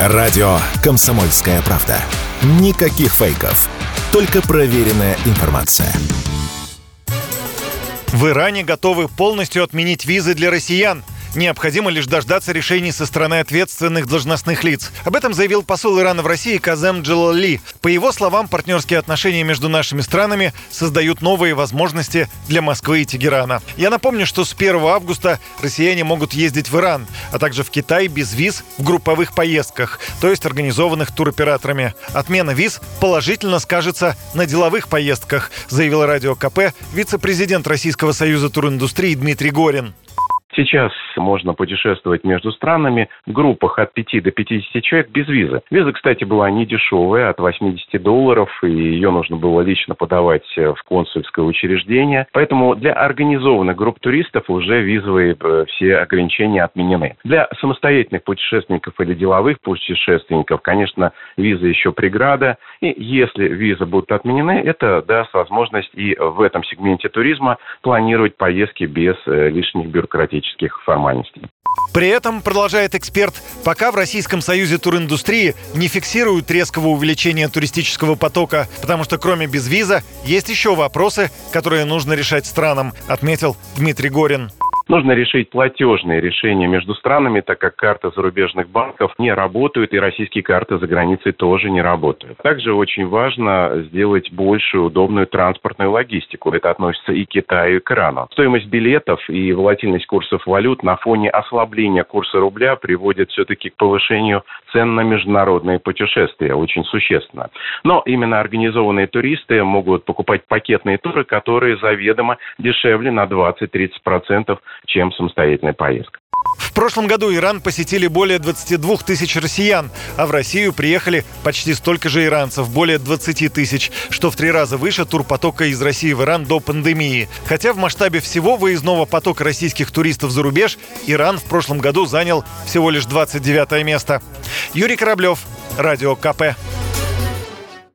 Радио «Комсомольская правда». Никаких фейков. Только проверенная информация. В Иране готовы полностью отменить визы для россиян – Необходимо лишь дождаться решений со стороны ответственных должностных лиц. Об этом заявил посол Ирана в России Казем Джалали. По его словам, партнерские отношения между нашими странами создают новые возможности для Москвы и Тегерана. Я напомню, что с 1 августа россияне могут ездить в Иран, а также в Китай без виз в групповых поездках, то есть организованных туроператорами. Отмена виз положительно скажется на деловых поездках, заявил радио КП вице-президент Российского союза туриндустрии Дмитрий Горин. Сейчас можно путешествовать между странами в группах от 5 до 50 человек без визы. Виза, кстати, была не дешевая, от 80 долларов, и ее нужно было лично подавать в консульское учреждение. Поэтому для организованных групп туристов уже визовые э, все ограничения отменены. Для самостоятельных путешественников или деловых путешественников, конечно, виза еще преграда. И если визы будут отменены, это даст возможность и в этом сегменте туризма планировать поездки без э, лишних бюрократических бюрократических формальностей. При этом, продолжает эксперт, пока в Российском Союзе туриндустрии не фиксируют резкого увеличения туристического потока, потому что кроме безвиза есть еще вопросы, которые нужно решать странам, отметил Дмитрий Горин. Нужно решить платежные решения между странами, так как карты зарубежных банков не работают, и российские карты за границей тоже не работают. Также очень важно сделать большую удобную транспортную логистику. Это относится и к Китаю, и к Ирану. Стоимость билетов и волатильность курсов валют на фоне ослабления курса рубля приводит все-таки к повышению цен на международные путешествия очень существенно. Но именно организованные туристы могут покупать пакетные туры, которые заведомо дешевле на 20-30% чем самостоятельная поездка. В прошлом году Иран посетили более 22 тысяч россиян, а в Россию приехали почти столько же иранцев, более 20 тысяч, что в три раза выше турпотока из России в Иран до пандемии. Хотя в масштабе всего выездного потока российских туристов за рубеж Иран в прошлом году занял всего лишь 29 место. Юрий Кораблев, Радио КП.